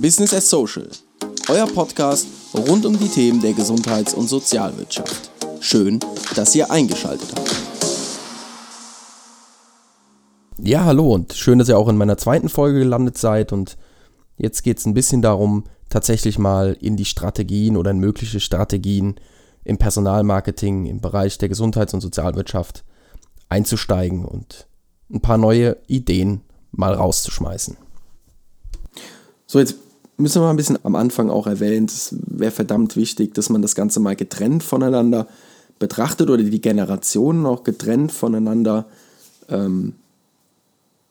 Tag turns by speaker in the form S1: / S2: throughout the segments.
S1: Business as Social, euer Podcast rund um die Themen der Gesundheits- und Sozialwirtschaft. Schön, dass ihr eingeschaltet habt. Ja, hallo und schön, dass ihr auch in meiner zweiten Folge gelandet seid und jetzt geht es ein bisschen darum, tatsächlich mal in die Strategien oder in mögliche Strategien im Personalmarketing, im Bereich der Gesundheits- und Sozialwirtschaft einzusteigen und ein paar neue Ideen mal rauszuschmeißen. So, jetzt müssen wir mal ein bisschen am Anfang auch erwähnen, es wäre verdammt wichtig, dass man das Ganze mal getrennt voneinander betrachtet oder die Generationen auch getrennt voneinander ähm,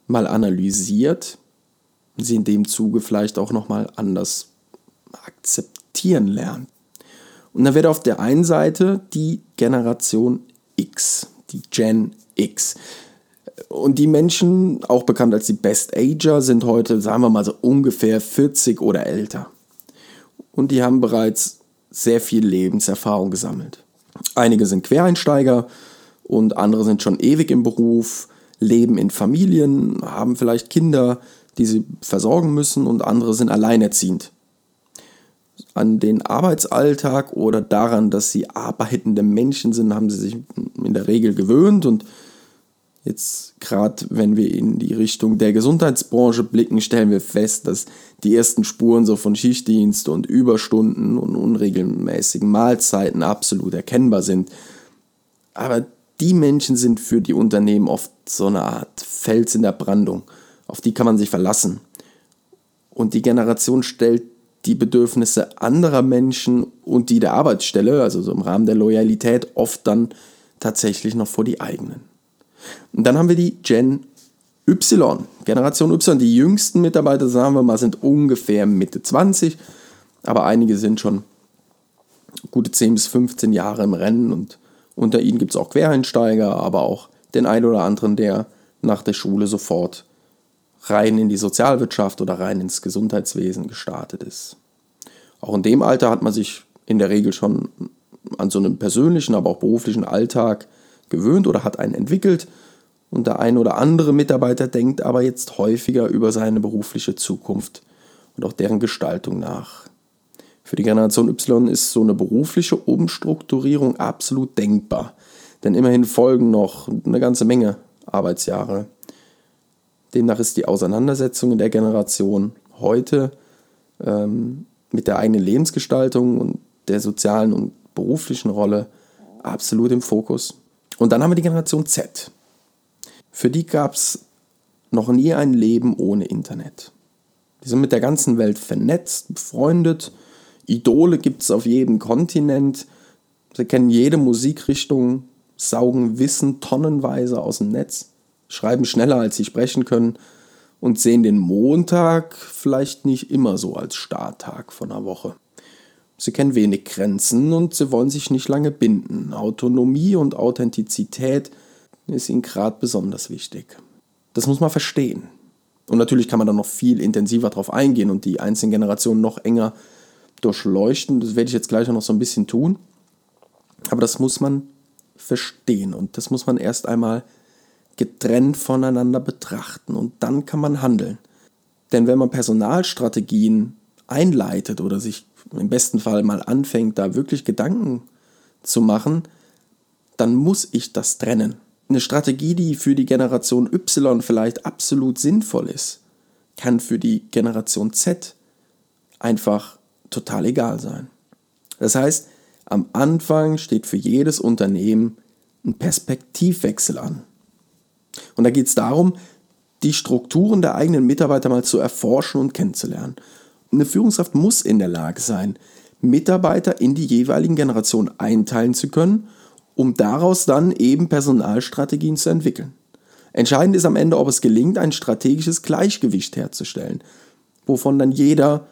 S1: mal analysiert und sie in dem Zuge vielleicht auch nochmal anders akzeptieren lernt. Und dann wird auf der einen Seite die Generation X, die Gen X. Und die Menschen, auch bekannt als die Best Ager, sind heute, sagen wir mal so ungefähr 40 oder älter. Und die haben bereits sehr viel Lebenserfahrung gesammelt. Einige sind Quereinsteiger und andere sind schon ewig im Beruf, leben in Familien, haben vielleicht Kinder, die sie versorgen müssen und andere sind alleinerziehend. An den Arbeitsalltag oder daran, dass sie arbeitende Menschen sind, haben sie sich in der Regel gewöhnt und Jetzt gerade, wenn wir in die Richtung der Gesundheitsbranche blicken, stellen wir fest, dass die ersten Spuren so von Schichtdienst und Überstunden und unregelmäßigen Mahlzeiten absolut erkennbar sind. Aber die Menschen sind für die Unternehmen oft so eine Art Fels in der Brandung. Auf die kann man sich verlassen. Und die Generation stellt die Bedürfnisse anderer Menschen und die der Arbeitsstelle, also so im Rahmen der Loyalität, oft dann tatsächlich noch vor die eigenen. Und dann haben wir die Gen Y, Generation Y. Die jüngsten Mitarbeiter, sagen wir mal, sind ungefähr Mitte 20, aber einige sind schon gute 10 bis 15 Jahre im Rennen und unter ihnen gibt es auch Quereinsteiger, aber auch den einen oder anderen, der nach der Schule sofort rein in die Sozialwirtschaft oder rein ins Gesundheitswesen gestartet ist. Auch in dem Alter hat man sich in der Regel schon an so einen persönlichen, aber auch beruflichen Alltag gewöhnt oder hat einen entwickelt und der ein oder andere Mitarbeiter denkt aber jetzt häufiger über seine berufliche Zukunft und auch deren Gestaltung nach. Für die Generation Y ist so eine berufliche Umstrukturierung absolut denkbar, denn immerhin folgen noch eine ganze Menge Arbeitsjahre. Demnach ist die Auseinandersetzung in der Generation heute ähm, mit der eigenen Lebensgestaltung und der sozialen und beruflichen Rolle absolut im Fokus. Und dann haben wir die Generation Z. Für die gab es noch nie ein Leben ohne Internet. Die sind mit der ganzen Welt vernetzt, befreundet. Idole gibt es auf jedem Kontinent. Sie kennen jede Musikrichtung, saugen Wissen tonnenweise aus dem Netz, schreiben schneller als sie sprechen können und sehen den Montag vielleicht nicht immer so als Starttag von einer Woche. Sie kennen wenig Grenzen und sie wollen sich nicht lange binden. Autonomie und Authentizität ist ihnen gerade besonders wichtig. Das muss man verstehen. Und natürlich kann man da noch viel intensiver drauf eingehen und die einzelnen Generationen noch enger durchleuchten. Das werde ich jetzt gleich noch so ein bisschen tun. Aber das muss man verstehen und das muss man erst einmal getrennt voneinander betrachten und dann kann man handeln. Denn wenn man Personalstrategien einleitet oder sich im besten Fall mal anfängt, da wirklich Gedanken zu machen, dann muss ich das trennen. Eine Strategie, die für die Generation Y vielleicht absolut sinnvoll ist, kann für die Generation Z einfach total egal sein. Das heißt, am Anfang steht für jedes Unternehmen ein Perspektivwechsel an. Und da geht es darum, die Strukturen der eigenen Mitarbeiter mal zu erforschen und kennenzulernen eine Führungskraft muss in der Lage sein, Mitarbeiter in die jeweiligen Generationen einteilen zu können, um daraus dann eben Personalstrategien zu entwickeln. Entscheidend ist am Ende, ob es gelingt, ein strategisches Gleichgewicht herzustellen, wovon dann jeder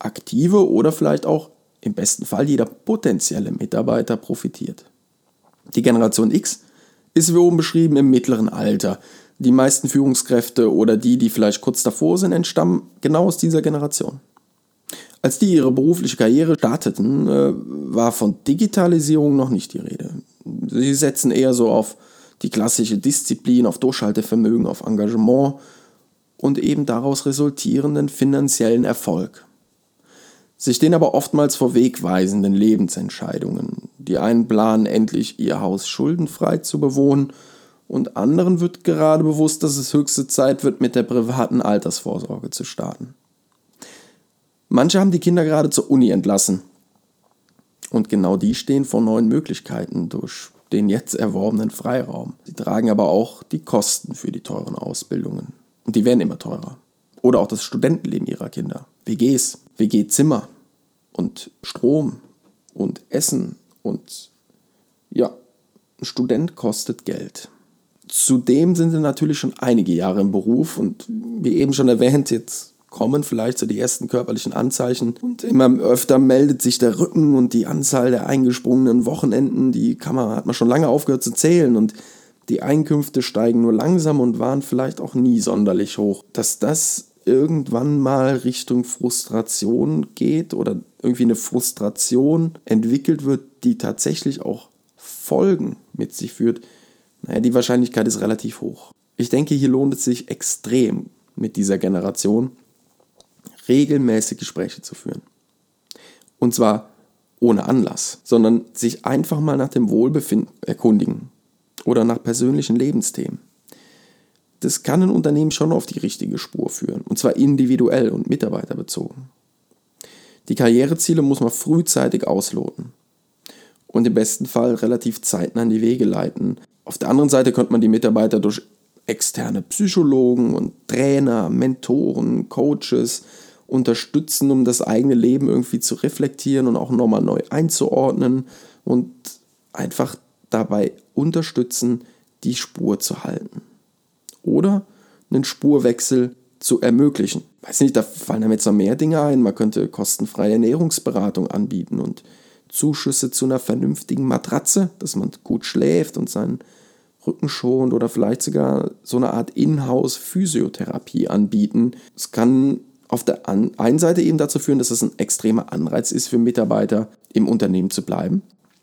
S1: aktive oder vielleicht auch im besten Fall jeder potenzielle Mitarbeiter profitiert. Die Generation X ist wie oben beschrieben im mittleren Alter. Die meisten Führungskräfte oder die, die vielleicht kurz davor sind, entstammen genau aus dieser Generation. Als die ihre berufliche Karriere starteten, äh, war von Digitalisierung noch nicht die Rede. Sie setzen eher so auf die klassische Disziplin, auf Durchhaltevermögen, auf Engagement und eben daraus resultierenden finanziellen Erfolg. Sie stehen aber oftmals vor wegweisenden Lebensentscheidungen. Die einen planen endlich ihr Haus schuldenfrei zu bewohnen und anderen wird gerade bewusst, dass es höchste Zeit wird, mit der privaten Altersvorsorge zu starten. Manche haben die Kinder gerade zur Uni entlassen. Und genau die stehen vor neuen Möglichkeiten durch den jetzt erworbenen Freiraum. Sie tragen aber auch die Kosten für die teuren Ausbildungen. Und die werden immer teurer. Oder auch das Studentenleben ihrer Kinder. WGs, WG-Zimmer und Strom und Essen und ja, ein Student kostet Geld. Zudem sind sie natürlich schon einige Jahre im Beruf und wie eben schon erwähnt, jetzt kommen vielleicht so die ersten körperlichen Anzeichen und immer öfter meldet sich der Rücken und die Anzahl der eingesprungenen Wochenenden, die man, hat man schon lange aufgehört zu zählen und die Einkünfte steigen nur langsam und waren vielleicht auch nie sonderlich hoch. Dass das irgendwann mal Richtung Frustration geht oder irgendwie eine Frustration entwickelt wird, die tatsächlich auch Folgen mit sich führt, naja, die Wahrscheinlichkeit ist relativ hoch. Ich denke, hier lohnt es sich extrem mit dieser Generation regelmäßig Gespräche zu führen. Und zwar ohne Anlass, sondern sich einfach mal nach dem Wohlbefinden erkundigen oder nach persönlichen Lebensthemen. Das kann ein Unternehmen schon auf die richtige Spur führen, und zwar individuell und mitarbeiterbezogen. Die Karriereziele muss man frühzeitig ausloten und im besten Fall relativ zeitnah in die Wege leiten. Auf der anderen Seite könnte man die Mitarbeiter durch externe Psychologen und Trainer, Mentoren, Coaches unterstützen, um das eigene Leben irgendwie zu reflektieren und auch nochmal neu einzuordnen und einfach dabei unterstützen, die Spur zu halten. Oder einen Spurwechsel zu ermöglichen. Weiß nicht, da fallen einem jetzt noch mehr Dinge ein. Man könnte kostenfreie Ernährungsberatung anbieten und Zuschüsse zu einer vernünftigen Matratze, dass man gut schläft und seinen Rücken schont oder vielleicht sogar so eine Art Inhouse-Physiotherapie anbieten. Es kann auf der einen Seite eben dazu führen, dass es ein extremer Anreiz ist für Mitarbeiter, im Unternehmen zu bleiben.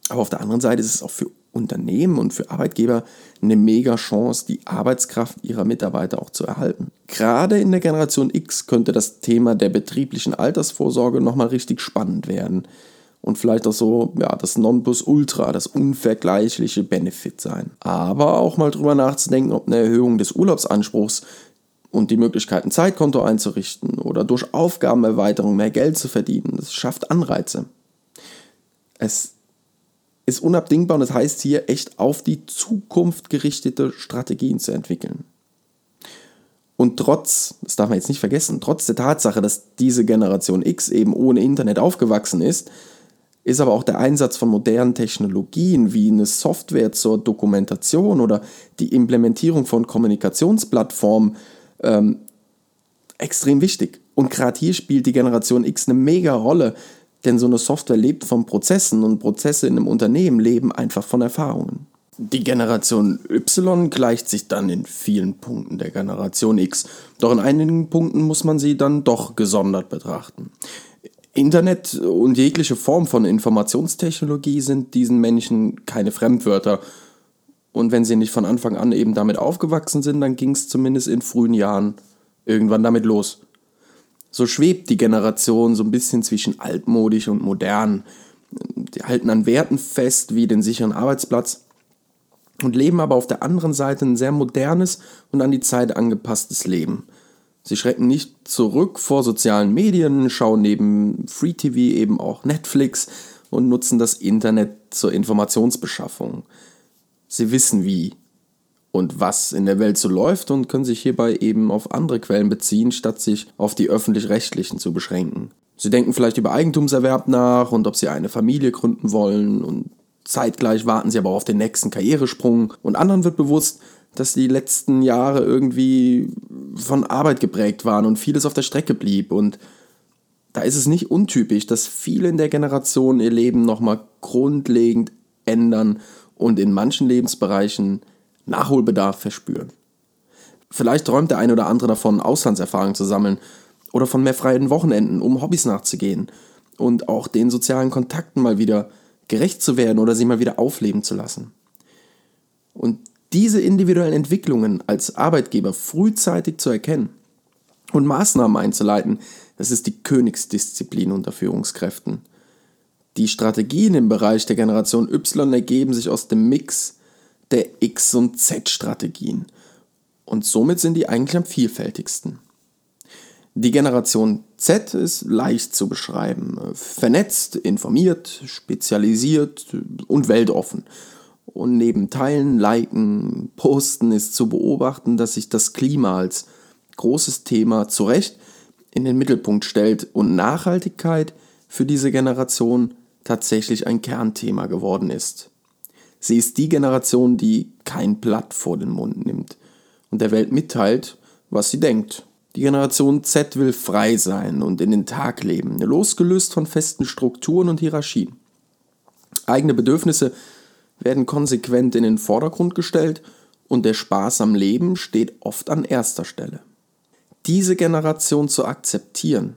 S1: Aber auf der anderen Seite ist es auch für Unternehmen und für Arbeitgeber eine mega Chance, die Arbeitskraft ihrer Mitarbeiter auch zu erhalten. Gerade in der Generation X könnte das Thema der betrieblichen Altersvorsorge nochmal richtig spannend werden und vielleicht auch so ja, das Nonplusultra, das unvergleichliche Benefit sein. Aber auch mal drüber nachzudenken, ob eine Erhöhung des Urlaubsanspruchs und die Möglichkeit, ein Zeitkonto einzurichten oder durch Aufgabenerweiterung mehr Geld zu verdienen. Das schafft Anreize. Es ist unabdingbar und das heißt hier echt auf die Zukunft gerichtete Strategien zu entwickeln. Und trotz, das darf man jetzt nicht vergessen, trotz der Tatsache, dass diese Generation X eben ohne Internet aufgewachsen ist, ist aber auch der Einsatz von modernen Technologien wie eine Software zur Dokumentation oder die Implementierung von Kommunikationsplattformen ähm, extrem wichtig. Und gerade hier spielt die Generation X eine mega Rolle, denn so eine Software lebt von Prozessen und Prozesse in einem Unternehmen leben einfach von Erfahrungen. Die Generation Y gleicht sich dann in vielen Punkten der Generation X, doch in einigen Punkten muss man sie dann doch gesondert betrachten. Internet und jegliche Form von Informationstechnologie sind diesen Menschen keine Fremdwörter und wenn sie nicht von Anfang an eben damit aufgewachsen sind, dann ging es zumindest in frühen Jahren irgendwann damit los. So schwebt die Generation so ein bisschen zwischen altmodisch und modern. Die halten an Werten fest, wie den sicheren Arbeitsplatz, und leben aber auf der anderen Seite ein sehr modernes und an die Zeit angepasstes Leben. Sie schrecken nicht zurück vor sozialen Medien, schauen neben Free TV eben auch Netflix und nutzen das Internet zur Informationsbeschaffung. Sie wissen wie und was in der Welt so läuft und können sich hierbei eben auf andere Quellen beziehen, statt sich auf die öffentlich-rechtlichen zu beschränken. Sie denken vielleicht über Eigentumserwerb nach und ob sie eine Familie gründen wollen und zeitgleich warten sie aber auf den nächsten Karrieresprung und anderen wird bewusst, dass die letzten Jahre irgendwie von Arbeit geprägt waren und vieles auf der Strecke blieb und da ist es nicht untypisch, dass viele in der Generation ihr Leben nochmal grundlegend ändern und in manchen Lebensbereichen Nachholbedarf verspüren. Vielleicht träumt der eine oder andere davon, Auslandserfahrungen zu sammeln oder von mehr freien Wochenenden, um Hobbys nachzugehen und auch den sozialen Kontakten mal wieder gerecht zu werden oder sie mal wieder aufleben zu lassen. Und diese individuellen Entwicklungen als Arbeitgeber frühzeitig zu erkennen und Maßnahmen einzuleiten. Das ist die Königsdisziplin unter Führungskräften. Die Strategien im Bereich der Generation Y ergeben sich aus dem Mix der X- und Z-Strategien. Und somit sind die eigentlich am vielfältigsten. Die Generation Z ist leicht zu beschreiben. Vernetzt, informiert, spezialisiert und weltoffen. Und neben Teilen, Liken, Posten ist zu beobachten, dass sich das Klima als großes Thema zu Recht in den Mittelpunkt stellt und Nachhaltigkeit für diese Generation tatsächlich ein Kernthema geworden ist. Sie ist die Generation, die kein Blatt vor den Mund nimmt und der Welt mitteilt, was sie denkt. Die Generation Z will frei sein und in den Tag leben, losgelöst von festen Strukturen und Hierarchien. Eigene Bedürfnisse werden konsequent in den Vordergrund gestellt und der Spaß am Leben steht oft an erster Stelle. Diese Generation zu akzeptieren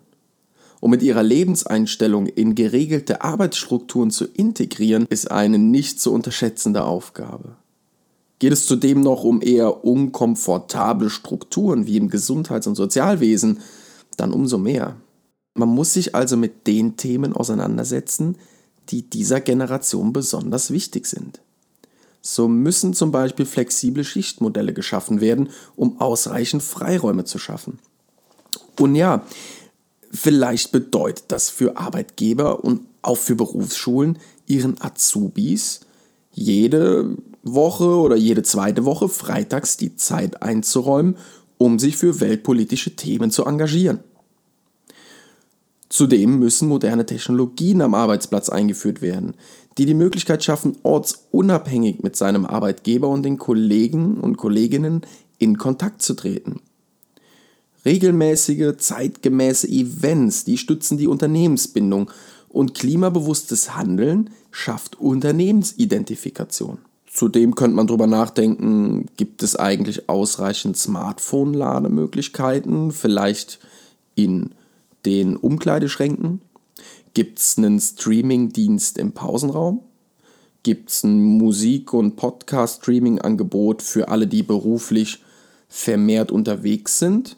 S1: und mit ihrer Lebenseinstellung in geregelte Arbeitsstrukturen zu integrieren, ist eine nicht zu unterschätzende Aufgabe. Geht es zudem noch um eher unkomfortable Strukturen wie im Gesundheits- und Sozialwesen, dann umso mehr. Man muss sich also mit den Themen auseinandersetzen, die dieser Generation besonders wichtig sind. So müssen zum Beispiel flexible Schichtmodelle geschaffen werden, um ausreichend Freiräume zu schaffen. Und ja, vielleicht bedeutet das für Arbeitgeber und auch für Berufsschulen, ihren Azubis jede Woche oder jede zweite Woche freitags die Zeit einzuräumen, um sich für weltpolitische Themen zu engagieren. Zudem müssen moderne Technologien am Arbeitsplatz eingeführt werden, die die Möglichkeit schaffen, ortsunabhängig mit seinem Arbeitgeber und den Kollegen und Kolleginnen in Kontakt zu treten. Regelmäßige, zeitgemäße Events, die stützen die Unternehmensbindung und klimabewusstes Handeln schafft Unternehmensidentifikation. Zudem könnte man darüber nachdenken, gibt es eigentlich ausreichend Smartphone-Lademöglichkeiten, vielleicht in den Umkleideschränken? Gibt es einen Streaming-Dienst im Pausenraum? Gibt es ein Musik- und Podcast-Streaming-Angebot für alle, die beruflich vermehrt unterwegs sind?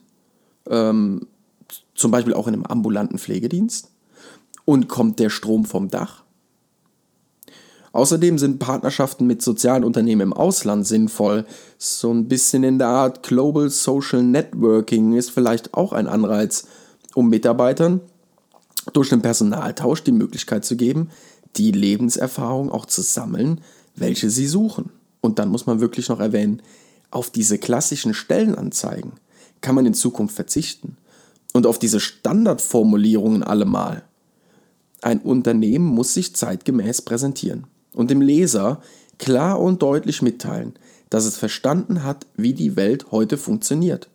S1: Ähm, zum Beispiel auch in einem ambulanten Pflegedienst? Und kommt der Strom vom Dach? Außerdem sind Partnerschaften mit sozialen Unternehmen im Ausland sinnvoll. So ein bisschen in der Art Global Social Networking ist vielleicht auch ein Anreiz, um Mitarbeitern durch den Personaltausch die Möglichkeit zu geben, die Lebenserfahrung auch zu sammeln, welche sie suchen. Und dann muss man wirklich noch erwähnen, auf diese klassischen Stellenanzeigen kann man in Zukunft verzichten. Und auf diese Standardformulierungen allemal. Ein Unternehmen muss sich zeitgemäß präsentieren und dem Leser klar und deutlich mitteilen, dass es verstanden hat, wie die Welt heute funktioniert.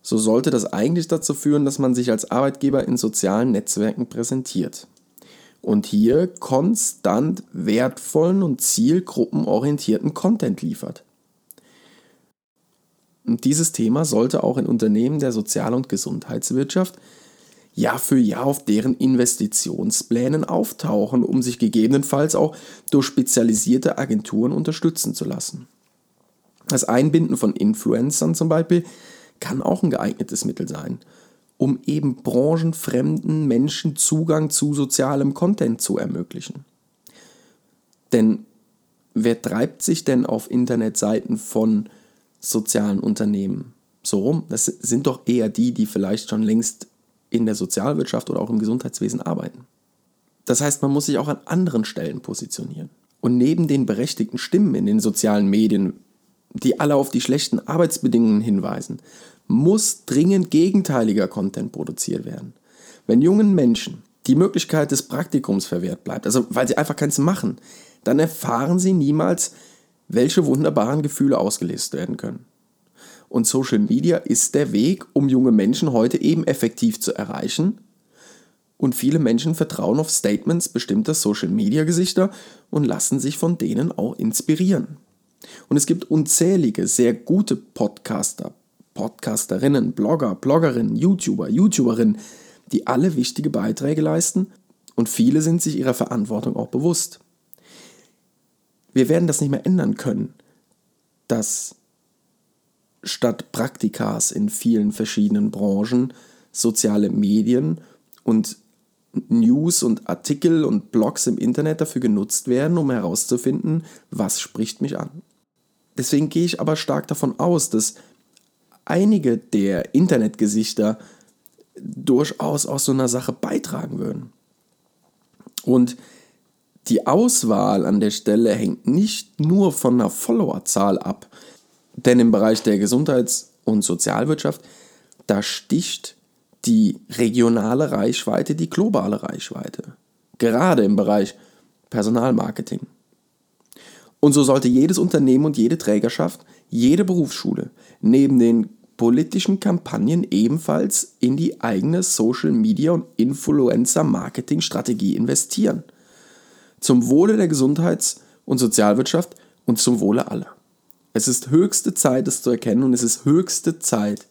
S1: So sollte das eigentlich dazu führen, dass man sich als Arbeitgeber in sozialen Netzwerken präsentiert und hier konstant wertvollen und zielgruppenorientierten Content liefert. Und dieses Thema sollte auch in Unternehmen der Sozial- und Gesundheitswirtschaft Jahr für Jahr auf deren Investitionsplänen auftauchen, um sich gegebenenfalls auch durch spezialisierte Agenturen unterstützen zu lassen. Das Einbinden von Influencern zum Beispiel kann auch ein geeignetes Mittel sein, um eben branchenfremden Menschen Zugang zu sozialem Content zu ermöglichen. Denn wer treibt sich denn auf Internetseiten von sozialen Unternehmen so rum? Das sind doch eher die, die vielleicht schon längst in der Sozialwirtschaft oder auch im Gesundheitswesen arbeiten. Das heißt, man muss sich auch an anderen Stellen positionieren. Und neben den berechtigten Stimmen in den sozialen Medien, die alle auf die schlechten Arbeitsbedingungen hinweisen, muss dringend gegenteiliger Content produziert werden. Wenn jungen Menschen die Möglichkeit des Praktikums verwehrt bleibt, also weil sie einfach keins machen, dann erfahren sie niemals, welche wunderbaren Gefühle ausgelöst werden können. Und Social Media ist der Weg, um junge Menschen heute eben effektiv zu erreichen. Und viele Menschen vertrauen auf Statements bestimmter Social Media Gesichter und lassen sich von denen auch inspirieren. Und es gibt unzählige sehr gute Podcaster, Podcasterinnen, Blogger, Bloggerinnen, YouTuber, YouTuberinnen, die alle wichtige Beiträge leisten und viele sind sich ihrer Verantwortung auch bewusst. Wir werden das nicht mehr ändern können, dass statt Praktikas in vielen verschiedenen Branchen soziale Medien und News und Artikel und Blogs im Internet dafür genutzt werden, um herauszufinden, was spricht mich an. Deswegen gehe ich aber stark davon aus, dass einige der Internetgesichter durchaus aus so einer Sache beitragen würden. Und die Auswahl an der Stelle hängt nicht nur von der Followerzahl ab, denn im Bereich der Gesundheits- und Sozialwirtschaft, da sticht die regionale Reichweite die globale Reichweite. Gerade im Bereich Personalmarketing. Und so sollte jedes Unternehmen und jede Trägerschaft, jede Berufsschule neben den politischen Kampagnen ebenfalls in die eigene Social Media und Influencer Marketing Strategie investieren. Zum Wohle der Gesundheits- und Sozialwirtschaft und zum Wohle aller. Es ist höchste Zeit, es zu erkennen und es ist höchste Zeit,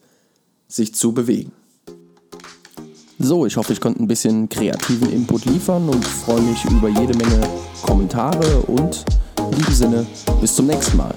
S1: sich zu bewegen. So, ich hoffe, ich konnte ein bisschen kreativen Input liefern und freue mich über jede Menge Kommentare und in diesem Sinne bis zum nächsten Mal.